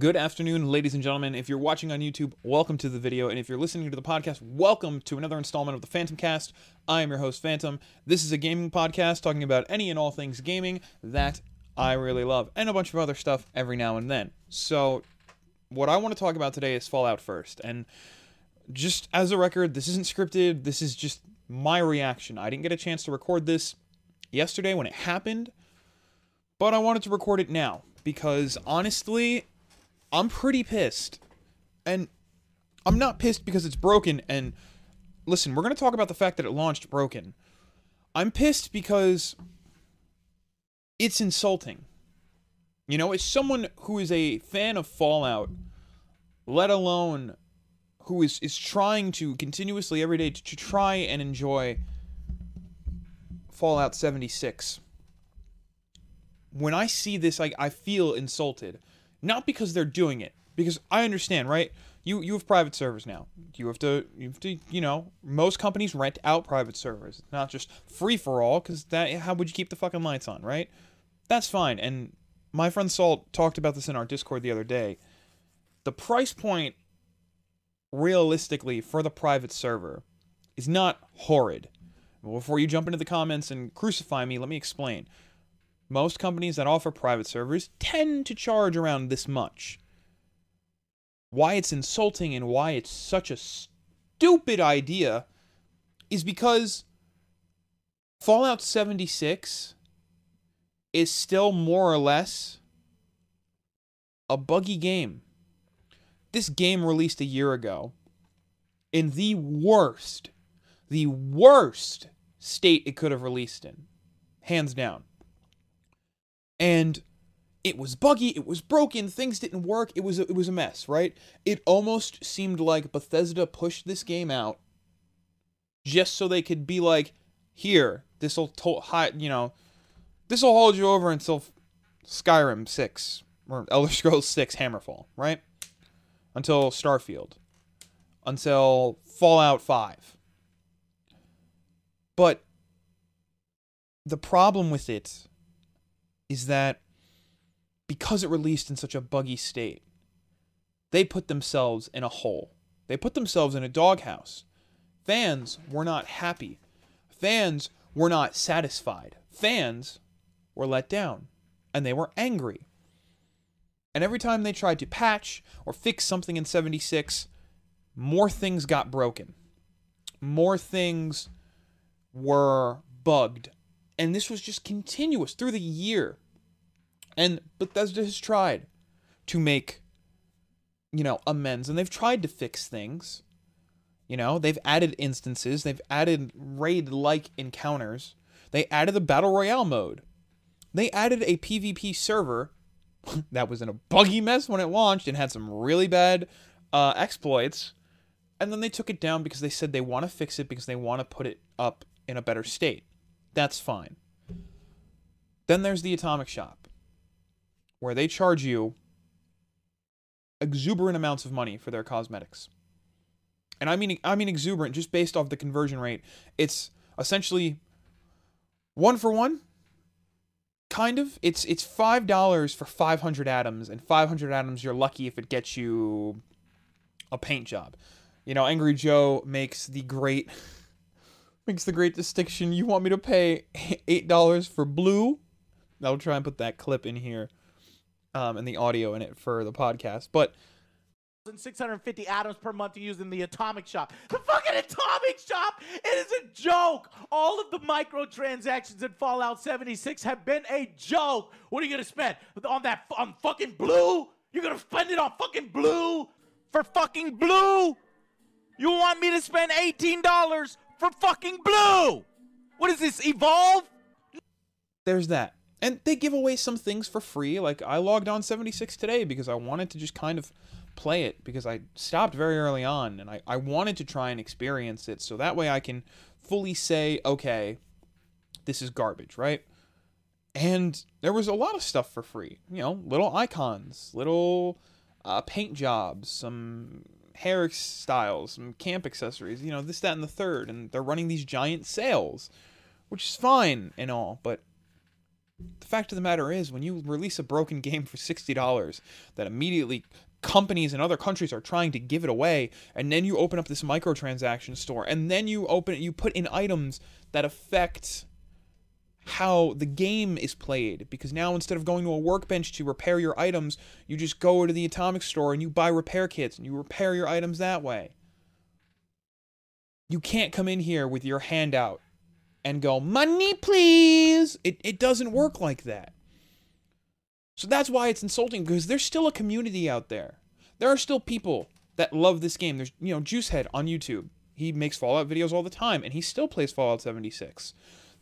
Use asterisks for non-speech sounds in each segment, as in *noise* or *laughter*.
Good afternoon, ladies and gentlemen. If you're watching on YouTube, welcome to the video. And if you're listening to the podcast, welcome to another installment of the Phantom Cast. I am your host, Phantom. This is a gaming podcast talking about any and all things gaming that I really love, and a bunch of other stuff every now and then. So, what I want to talk about today is Fallout first. And just as a record, this isn't scripted, this is just my reaction. I didn't get a chance to record this yesterday when it happened, but I wanted to record it now because honestly, I'm pretty pissed. And I'm not pissed because it's broken. And listen, we're going to talk about the fact that it launched broken. I'm pissed because it's insulting. You know, as someone who is a fan of Fallout, let alone who is, is trying to continuously every day to, to try and enjoy Fallout 76. When I see this, I, I feel insulted. Not because they're doing it, because I understand, right? You you have private servers now. You have to you have to you know most companies rent out private servers, not just free for all. Because that how would you keep the fucking lights on, right? That's fine. And my friend Salt talked about this in our Discord the other day. The price point, realistically, for the private server, is not horrid. Before you jump into the comments and crucify me, let me explain most companies that offer private servers tend to charge around this much. Why it's insulting and why it's such a stupid idea is because Fallout 76 is still more or less a buggy game. This game released a year ago in the worst, the worst state it could have released in. Hands down and it was buggy, it was broken, things didn't work, it was a, it was a mess, right? It almost seemed like Bethesda pushed this game out just so they could be like, here, this will to- you know, this will hold you over until Skyrim 6 or Elder Scrolls 6 Hammerfell, right? Until Starfield. Until Fallout 5. But the problem with it is that because it released in such a buggy state, they put themselves in a hole. They put themselves in a doghouse. Fans were not happy. Fans were not satisfied. Fans were let down. And they were angry. And every time they tried to patch or fix something in 76, more things got broken. More things were bugged and this was just continuous through the year. And Bethesda has tried to make, you know, amends, and they've tried to fix things. You know, they've added instances, they've added raid like encounters, they added the Battle Royale mode, they added a PvP server *laughs* that was in a buggy mess when it launched and had some really bad uh, exploits. And then they took it down because they said they want to fix it because they want to put it up in a better state. That's fine. Then there's the Atomic Shop, where they charge you exuberant amounts of money for their cosmetics. And I mean I mean exuberant just based off the conversion rate. It's essentially one for one. Kind of. It's it's five dollars for five hundred atoms, and five hundred atoms you're lucky if it gets you a paint job. You know, Angry Joe makes the great *laughs* makes the great distinction. You want me to pay eight dollars for blue? I'll try and put that clip in here, um, and the audio in it for the podcast. But 650 atoms per month to use in the atomic shop. The fucking atomic shop! It is a joke! All of the microtransactions in Fallout 76 have been a joke! What are you gonna spend? On that on fucking blue? You're gonna spend it on fucking blue? For fucking blue? You want me to spend $18 for fucking blue. What is this, Evolve? There's that. And they give away some things for free. Like I logged on 76 today because I wanted to just kind of play it because I stopped very early on and I, I wanted to try and experience it so that way I can fully say, okay, this is garbage, right? And there was a lot of stuff for free. You know, little icons, little uh, paint jobs, some hairstyles, some camp accessories, you know, this, that, and the third. And they're running these giant sales, which is fine and all, but The fact of the matter is, when you release a broken game for $60 that immediately companies in other countries are trying to give it away, and then you open up this microtransaction store, and then you open you put in items that affect how the game is played because now instead of going to a workbench to repair your items, you just go to the atomic store and you buy repair kits and you repair your items that way. You can't come in here with your hand out and go, money please. It, it doesn't work like that. So that's why it's insulting because there's still a community out there. There are still people that love this game. There's, you know, Juicehead on YouTube. He makes Fallout videos all the time and he still plays Fallout 76.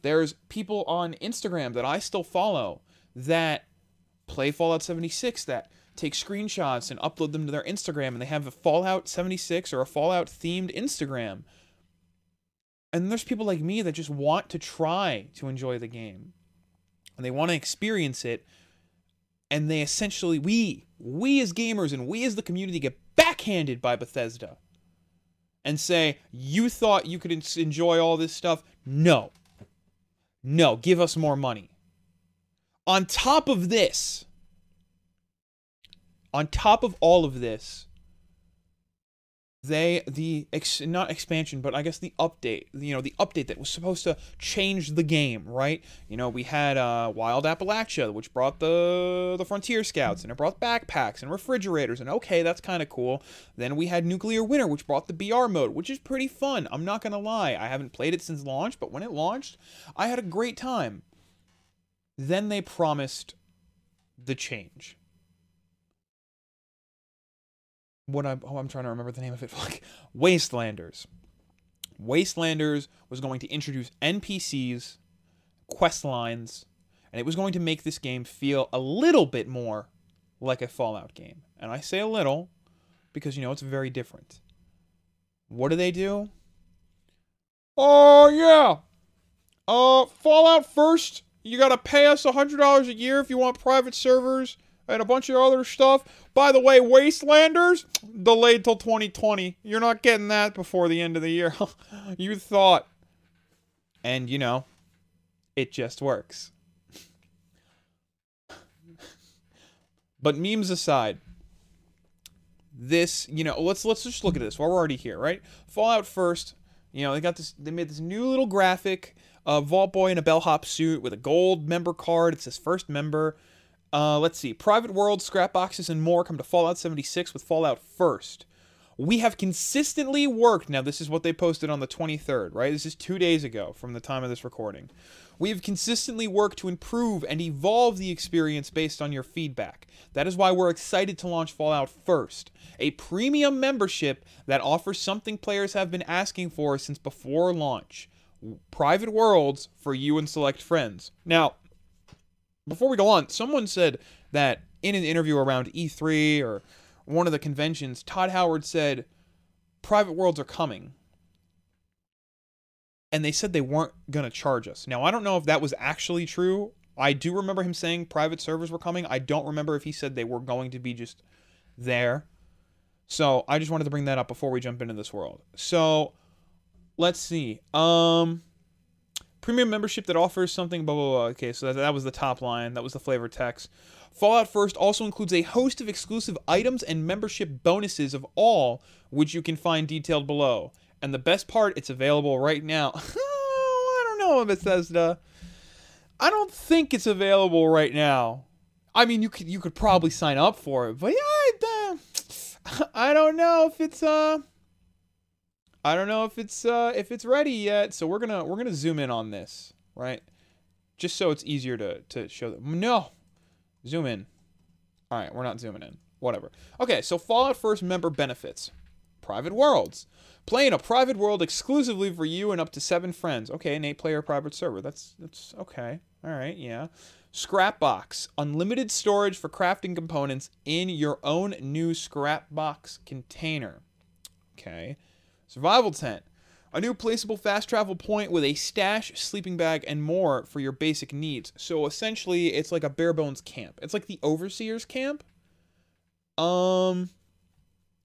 There's people on Instagram that I still follow that play Fallout 76 that take screenshots and upload them to their Instagram and they have a Fallout 76 or a Fallout themed Instagram. And there's people like me that just want to try to enjoy the game. And they want to experience it. And they essentially, we, we as gamers and we as the community get backhanded by Bethesda and say, you thought you could enjoy all this stuff? No. No, give us more money. On top of this, on top of all of this, they the ex, not expansion but i guess the update you know the update that was supposed to change the game right? You know we had uh, wild appalachia which brought the the frontier scouts and it brought backpacks and refrigerators and okay that's kind of cool. Then we had nuclear winter which brought the br mode which is pretty fun i'm not gonna lie. I haven't played it since launch but when it launched i had a great time. Then they promised the change what I oh I'm trying to remember the name of it *laughs* like Wastelanders. Wastelanders was going to introduce NPCs, quest lines, and it was going to make this game feel a little bit more like a Fallout game. And I say a little because you know it's very different. What do they do? Oh yeah. Uh Fallout first, you got to pay us $100 a year if you want private servers and a bunch of other stuff. By the way, Wastelanders delayed till 2020. You're not getting that before the end of the year. *laughs* you thought. And you know, it just works. *laughs* but memes aside, this, you know, let's let's just look at this while we're already here, right? Fallout first, you know, they got this they made this new little graphic of Vault Boy in a bellhop suit with a gold member card. It's his first member. Uh, let's see. Private World, scrap boxes, and more come to Fallout 76 with Fallout First. We have consistently worked. Now, this is what they posted on the 23rd, right? This is two days ago from the time of this recording. We have consistently worked to improve and evolve the experience based on your feedback. That is why we're excited to launch Fallout First, a premium membership that offers something players have been asking for since before launch private worlds for you and select friends. Now, before we go on, someone said that in an interview around E3 or one of the conventions, Todd Howard said private worlds are coming. And they said they weren't going to charge us. Now, I don't know if that was actually true. I do remember him saying private servers were coming. I don't remember if he said they were going to be just there. So, I just wanted to bring that up before we jump into this world. So, let's see. Um Premium membership that offers something, blah, blah, blah. Okay, so that, that was the top line. That was the flavor text. Fallout First also includes a host of exclusive items and membership bonuses of all, which you can find detailed below. And the best part, it's available right now. *laughs* I don't know, Bethesda. I don't think it's available right now. I mean, you could you could probably sign up for it, but yeah, I, uh, *laughs* I don't know if it's uh I don't know if it's uh, if it's ready yet. So we're gonna we're gonna zoom in on this, right? Just so it's easier to to show them. No, zoom in. All right, we're not zooming in. Whatever. Okay, so Fallout First member benefits: private worlds. Playing a private world exclusively for you and up to seven friends. Okay, an eight-player private server. That's that's okay. All right, yeah. Scrapbox, unlimited storage for crafting components in your own new Scrapbox container. Okay. Survival tent. A new placeable fast travel point with a stash, sleeping bag, and more for your basic needs. So essentially, it's like a bare bones camp. It's like the overseer's camp. Um,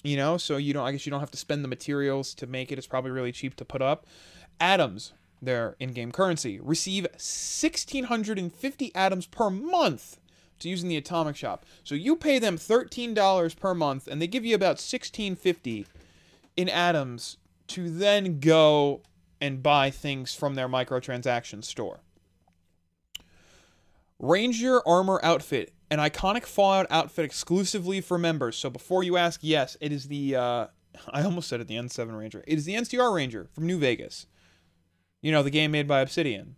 you know, so you don't. I guess you don't have to spend the materials to make it. It's probably really cheap to put up. Atoms. their in-game currency, receive 1650 atoms per month to use in the atomic shop. So you pay them $13 per month and they give you about 1650 in atoms to then go and buy things from their microtransaction store. Ranger Armor Outfit, an iconic Fallout outfit exclusively for members. So before you ask, yes, it is the uh, *laughs* I almost said it the N7 Ranger. It is the NCR Ranger from New Vegas. You know, the game made by Obsidian.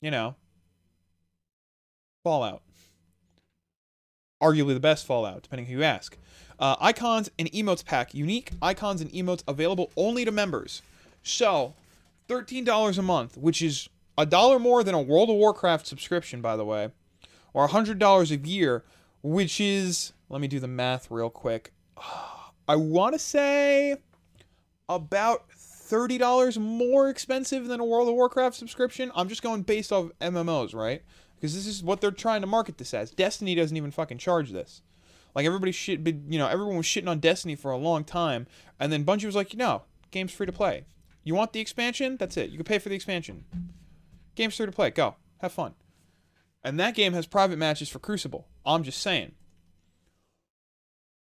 You know, Fallout. Arguably the best Fallout, depending who you ask. Uh, icons and emotes pack. Unique icons and emotes available only to members. So, $13 a month, which is a dollar more than a World of Warcraft subscription, by the way, or $100 a year, which is, let me do the math real quick. *sighs* I want to say about $30 more expensive than a World of Warcraft subscription. I'm just going based off MMOs, right? Because this is what they're trying to market this as. Destiny doesn't even fucking charge this. Like everybody shit, you know, everyone was shitting on Destiny for a long time, and then Bungie was like, no, game's free to play. You want the expansion? That's it. You can pay for the expansion. Game's free to play. Go. Have fun. And that game has private matches for Crucible. I'm just saying.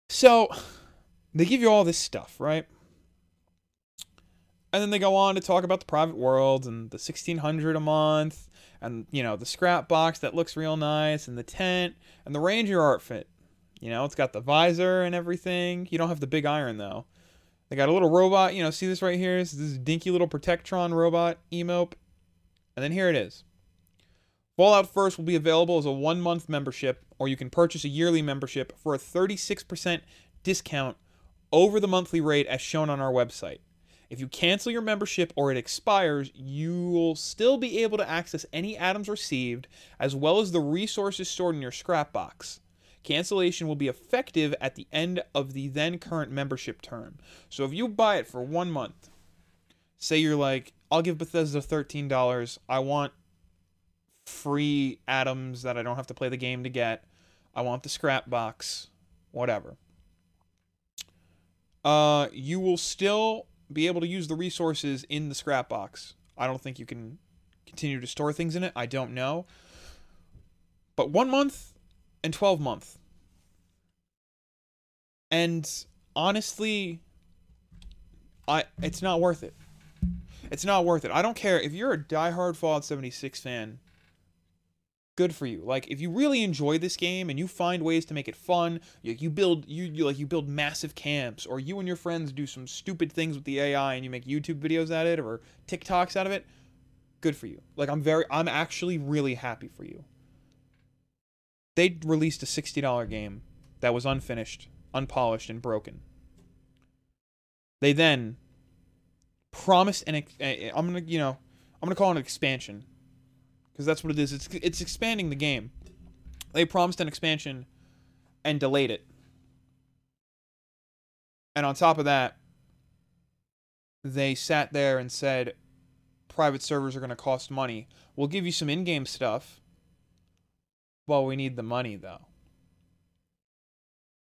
So, they give you all this stuff, right? And then they go on to talk about the private worlds and the 1600 a month and you know the scrap box that looks real nice and the tent and the ranger outfit. You know, it's got the visor and everything. You don't have the big iron though. They got a little robot, you know, see this right here? This, this dinky little Protectron robot emote. And then here it is. Fallout First will be available as a one month membership, or you can purchase a yearly membership for a 36% discount over the monthly rate as shown on our website. If you cancel your membership or it expires, you will still be able to access any atoms received as well as the resources stored in your scrap box. Cancellation will be effective at the end of the then current membership term. So if you buy it for one month, say you're like, I'll give Bethesda $13. I want free atoms that I don't have to play the game to get. I want the scrap box, whatever. Uh, you will still be able to use the resources in the scrap box. I don't think you can continue to store things in it. I don't know. But one month and 12 month. And honestly, I it's not worth it. It's not worth it. I don't care if you're a diehard Fallout 76 fan. Good for you. Like if you really enjoy this game and you find ways to make it fun, you, you build you, you like you build massive camps, or you and your friends do some stupid things with the AI and you make YouTube videos at it or TikToks out of it. Good for you. Like I'm very I'm actually really happy for you. They released a $60 game that was unfinished, unpolished, and broken. They then promised an eh, eh, I'm gonna you know I'm gonna call it an expansion because that's what it is. It's it's expanding the game. They promised an expansion and delayed it. And on top of that, they sat there and said private servers are going to cost money. We'll give you some in-game stuff. Well, we need the money though.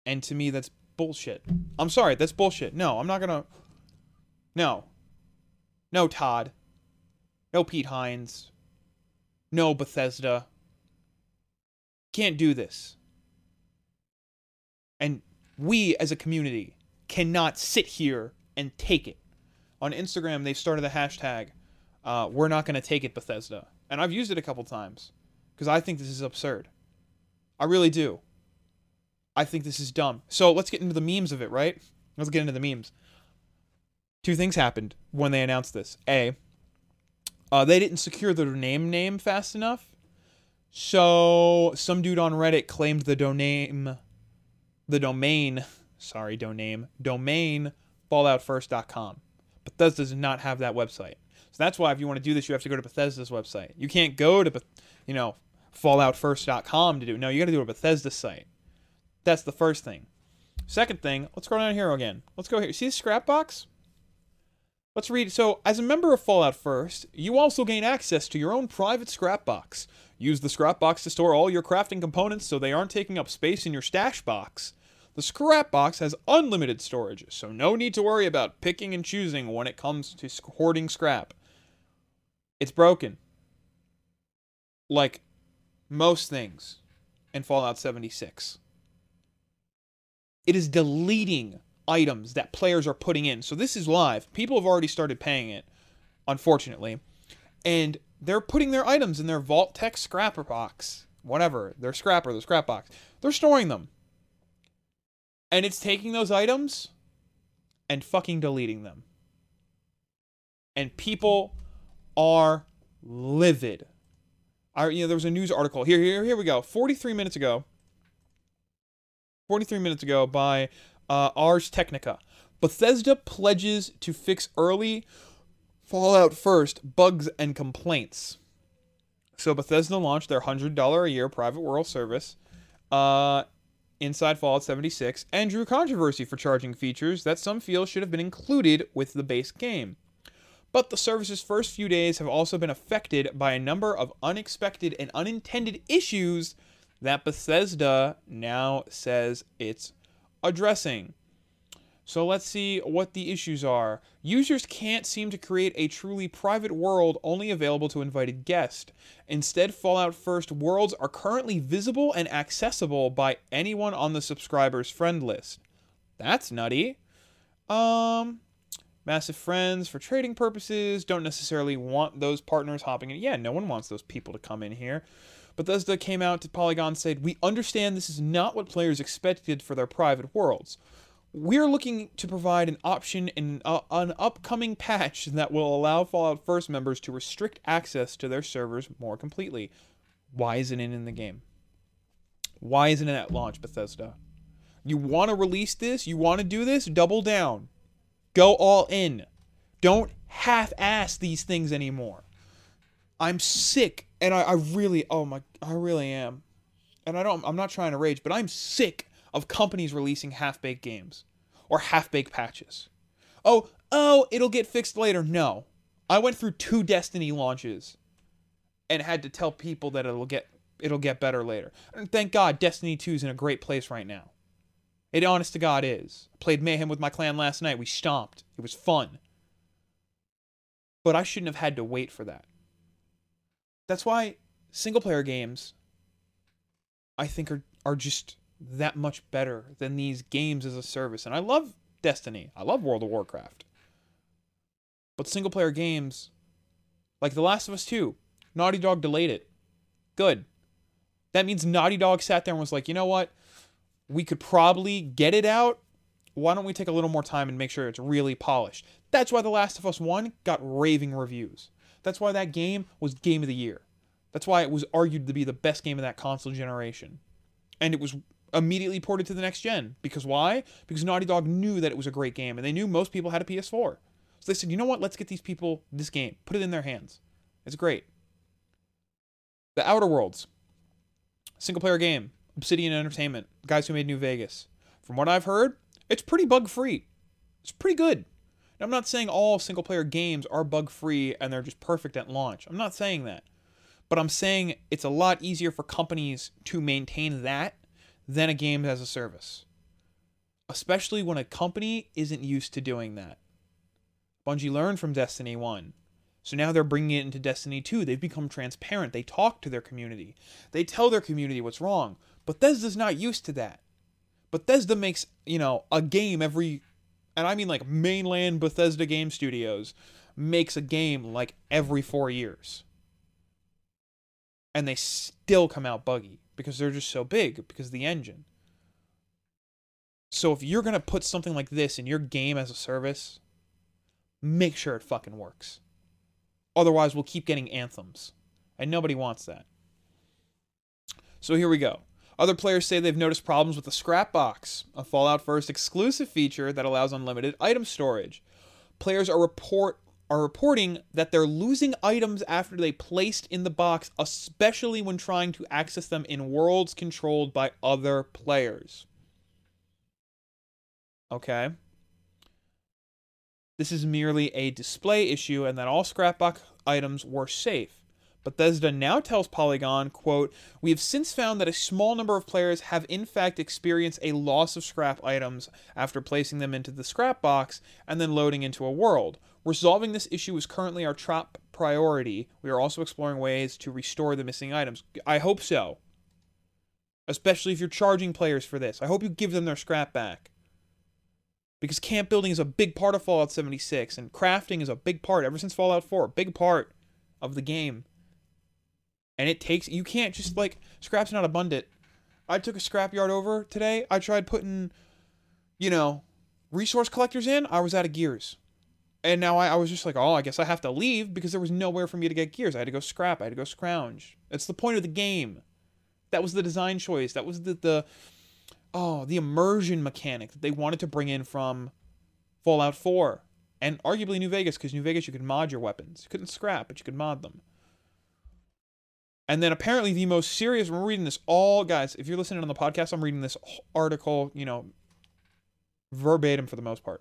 And to me that's bullshit. I'm sorry, that's bullshit. No, I'm not to No. No, Todd. No, Pete Hines. No, Bethesda. Can't do this. And we as a community cannot sit here and take it. On Instagram, they've started the hashtag, uh, we're not going to take it, Bethesda. And I've used it a couple times because I think this is absurd. I really do. I think this is dumb. So let's get into the memes of it, right? Let's get into the memes two things happened when they announced this. A, uh, they didn't secure the name name fast enough. So some dude on Reddit claimed the domain, the domain, sorry, domain, domain falloutfirst.com. Bethesda does not have that website. So that's why if you want to do this, you have to go to Bethesda's website. You can't go to, you know, falloutfirst.com to do. No, you got to do a Bethesda site. That's the first thing. Second thing, let's go down here again. Let's go here. See the scrap box? Let's read. So, as a member of Fallout First, you also gain access to your own private scrap box. Use the scrap box to store all your crafting components so they aren't taking up space in your stash box. The scrap box has unlimited storage, so no need to worry about picking and choosing when it comes to hoarding scrap. It's broken. Like most things in Fallout 76. It is deleting items that players are putting in. So this is live. People have already started paying it, unfortunately. And they're putting their items in their Vault-Tec scrapper box. Whatever. Their scrapper, their scrap box. They're storing them. And it's taking those items and fucking deleting them. And people are livid. I, you know, there was a news article. Here, here, here we go. 43 minutes ago. 43 minutes ago by uh, Ars Technica. Bethesda pledges to fix early Fallout First bugs and complaints. So Bethesda launched their $100 a year private world service uh, inside Fallout 76 and drew controversy for charging features that some feel should have been included with the base game. But the service's first few days have also been affected by a number of unexpected and unintended issues that Bethesda now says it's addressing. So let's see what the issues are. Users can't seem to create a truly private world only available to invited guests. Instead, Fallout First worlds are currently visible and accessible by anyone on the subscribers' friend list. That's nutty. Um, massive friends for trading purposes don't necessarily want those partners hopping in. Yeah, no one wants those people to come in here. Bethesda came out to Polygon said, "We understand this is not what players expected for their private worlds." we're looking to provide an option in uh, an upcoming patch *laughs* that will allow Fallout First members to restrict access to their servers more completely. Why isn't it in the game? Why isn't it at launch, Bethesda? You want to release this? You want to do this? Double down. Go all in. Don't half-ass these things anymore. I'm sick, and I, I really, oh my, I really am. And I don't, I'm not trying to rage, but I'm sick of companies releasing half-baked games or half-baked patches. Oh, oh, it'll get fixed later. No. I went through two Destiny launches and had to tell people that it'll get it'll get better later. And thank God Destiny 2 is in a great place right now. It honest to God is. I played Mayhem with my clan last night. We stomped. It was fun. But I shouldn't have had to wait for that. That's why single player games I think are are just that much better than these games as a service. And I love Destiny. I love World of Warcraft. But single player games, like The Last of Us 2, Naughty Dog delayed it. Good. That means Naughty Dog sat there and was like, you know what? We could probably get it out. Why don't we take a little more time and make sure it's really polished? That's why The Last of Us 1 got raving reviews. That's why that game was game of the year. That's why it was argued to be the best game of that console generation. And it was immediately ported to the next gen. Because why? Because Naughty Dog knew that it was a great game and they knew most people had a PS4. So they said, you know what? Let's get these people this game. Put it in their hands. It's great. The Outer Worlds, single player game, Obsidian Entertainment, guys who made New Vegas. From what I've heard, it's pretty bug free. It's pretty good. Now, I'm not saying all single player games are bug free and they're just perfect at launch. I'm not saying that. But I'm saying it's a lot easier for companies to maintain that than a game as a service. Especially when a company isn't used to doing that. Bungie learned from Destiny 1. So now they're bringing it into Destiny 2. They've become transparent. They talk to their community. They tell their community what's wrong. Bethesda's not used to that. Bethesda makes, you know, a game every and I mean like mainland Bethesda game studios makes a game like every 4 years. And they still come out buggy because they're just so big because the engine. So if you're going to put something like this in your game as a service, make sure it fucking works. Otherwise, we'll keep getting anthems. And nobody wants that. So here we go. Other players say they've noticed problems with the scrap box, a Fallout First exclusive feature that allows unlimited item storage. Players are report are reporting that they're losing items after they placed in the box, especially when trying to access them in worlds controlled by other players. Okay. This is merely a display issue and that all scrapbox items were safe. Bethesda now tells Polygon, quote, We have since found that a small number of players have in fact experienced a loss of scrap items after placing them into the scrap box and then loading into a world. Resolving this issue is currently our top priority, we are also exploring ways to restore the missing items. I hope so. Especially if you're charging players for this. I hope you give them their scrap back. Because camp building is a big part of Fallout 76, and crafting is a big part, ever since Fallout 4, big part of the game. And it takes, you can't just like, scrap's not abundant. I took a scrapyard over today. I tried putting, you know, resource collectors in. I was out of gears. And now I, I was just like, oh, I guess I have to leave because there was nowhere for me to get gears. I had to go scrap. I had to go scrounge. That's the point of the game. That was the design choice. That was the, the oh, the immersion mechanic that they wanted to bring in from Fallout 4 and arguably New Vegas because New Vegas you could mod your weapons. You couldn't scrap, but you could mod them. And then apparently the most serious, we're reading this all, guys, if you're listening on the podcast, I'm reading this article, you know, verbatim for the most part.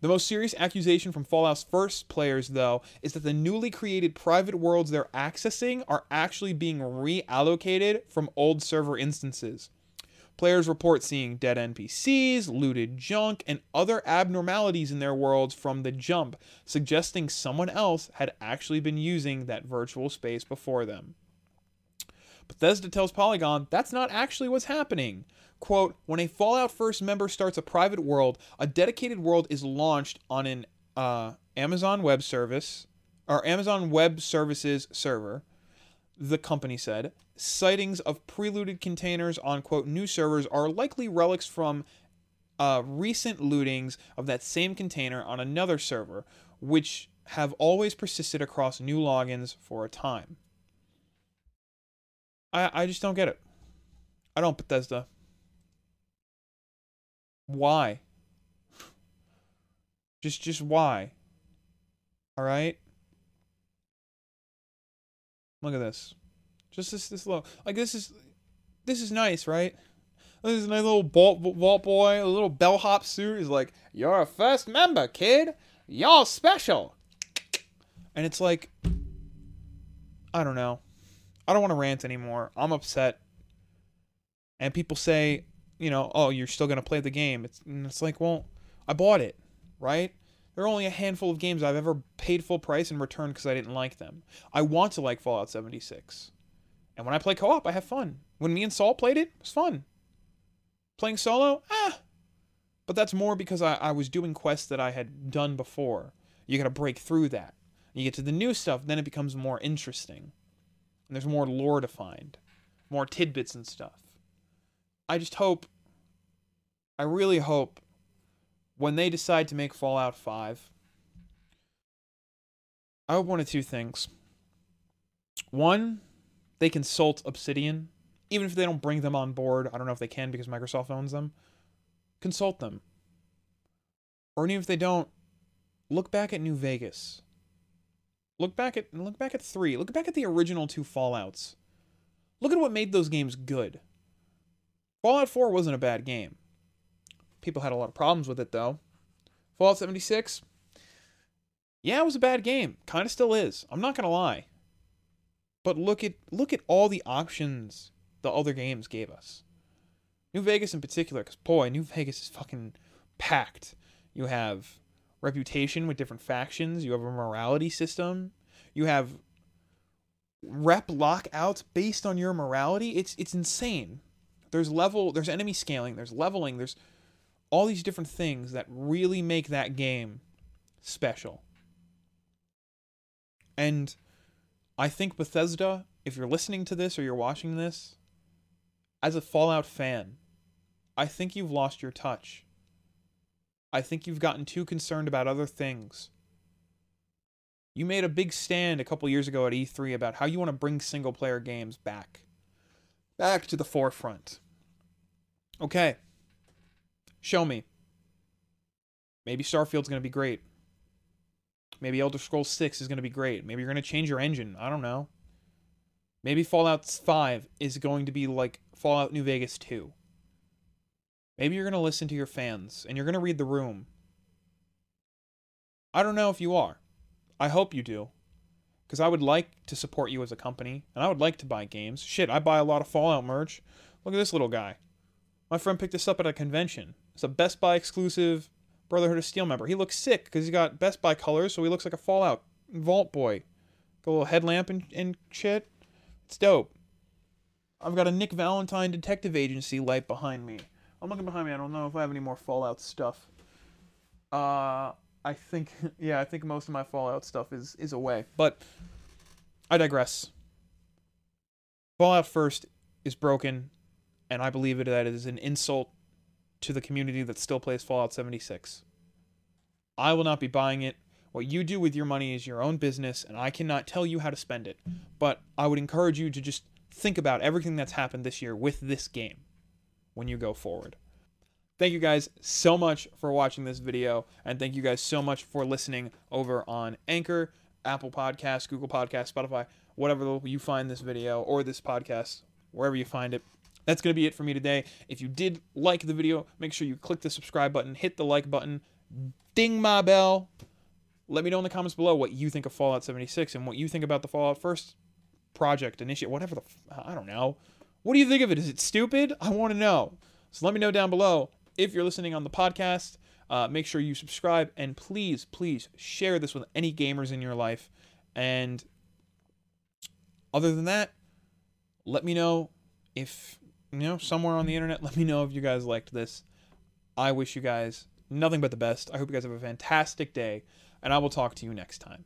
The most serious accusation from Fallout's first players, though, is that the newly created private worlds they're accessing are actually being reallocated from old server instances. Players report seeing dead NPCs, looted junk, and other abnormalities in their worlds from the jump, suggesting someone else had actually been using that virtual space before them. Bethesda tells Polygon that's not actually what's happening. Quote, when a Fallout First member starts a private world, a dedicated world is launched on an uh, Amazon Web Service or Amazon Web Services server, the company said. Sightings of pre-looted containers on quote new servers are likely relics from uh, recent lootings of that same container on another server, which have always persisted across new logins for a time. I I just don't get it. I don't Bethesda. Why? Just just why? All right? Look at this. Just this this little like this is this is nice, right? This is a nice little vault, vault boy, a little bellhop suit. He's like, "You're a first member, kid. Y'all special." And it's like, I don't know. I don't want to rant anymore. I'm upset. And people say, you know, oh, you're still gonna play the game. It's it's like, well, I bought it, right? There are only a handful of games I've ever paid full price and returned because I didn't like them. I want to like Fallout 76. And when I play co-op, I have fun. When me and Saul played it, it was fun. Playing solo, ah. But that's more because I, I was doing quests that I had done before. You gotta break through that. You get to the new stuff, then it becomes more interesting. And there's more lore to find. More tidbits and stuff. I just hope I really hope when they decide to make Fallout 5, I hope one of two things. One, they consult Obsidian, even if they don't bring them on board. I don't know if they can because Microsoft owns them. Consult them. Or even if they don't, look back at New Vegas. Look back at look back at 3. Look back at the original two Fallouts. Look at what made those games good. Fallout 4 wasn't a bad game. People had a lot of problems with it though. Fallout 76, yeah, it was a bad game. Kind of still is. I'm not gonna lie. But look at look at all the options the other games gave us. New Vegas in particular, because boy, New Vegas is fucking packed. You have reputation with different factions. You have a morality system. You have rep lockouts based on your morality. It's it's insane. There's level, there's enemy scaling, there's leveling, there's all these different things that really make that game special. And I think Bethesda, if you're listening to this or you're watching this, as a Fallout fan, I think you've lost your touch. I think you've gotten too concerned about other things. You made a big stand a couple years ago at E3 about how you want to bring single player games back. Back to the forefront. Okay. Show me. Maybe Starfield's going to be great. Maybe Elder Scrolls 6 is going to be great. Maybe you're going to change your engine. I don't know. Maybe Fallout 5 is going to be like Fallout New Vegas 2. Maybe you're going to listen to your fans and you're going to read the room. I don't know if you are. I hope you do. Because I would like to support you as a company and I would like to buy games. Shit, I buy a lot of Fallout merch. Look at this little guy. My friend picked this up at a convention. It's a Best Buy exclusive Brotherhood of Steel member. He looks sick because he got Best Buy colors, so he looks like a Fallout Vault Boy. Got a little headlamp and, and shit. It's dope. I've got a Nick Valentine Detective Agency light behind me. I'm looking behind me. I don't know if I have any more Fallout stuff. Uh, I think, *laughs* yeah, I think most of my Fallout stuff is is away. But I digress. Fallout First is broken, and I believe it that it is an insult to the community that still plays Fallout 76. I will not be buying it. What you do with your money is your own business, and I cannot tell you how to spend it. But I would encourage you to just think about everything that's happened this year with this game when you go forward. Thank you guys so much for watching this video, and thank you guys so much for listening over on Anchor, Apple Podcasts, Google Podcasts, Spotify, whatever you find this video or this podcast, wherever you find it. That's going to be it for me today. If you did like the video, make sure you click the subscribe button, hit the like button, ding my bell. Let me know in the comments below what you think of Fallout 76 and what you think about the Fallout First project, initiate, whatever the, I don't know. What do you think of it? Is it stupid? I want to know. So let me know down below. If you're listening on the podcast, uh, make sure you subscribe and please, please share this with any gamers in your life. And other than that, let me know if, you know, somewhere on the internet, *laughs* let me know if you guys liked this. I wish you guys nothing but the best. I hope you guys have a fantastic day, and I will talk to you next time.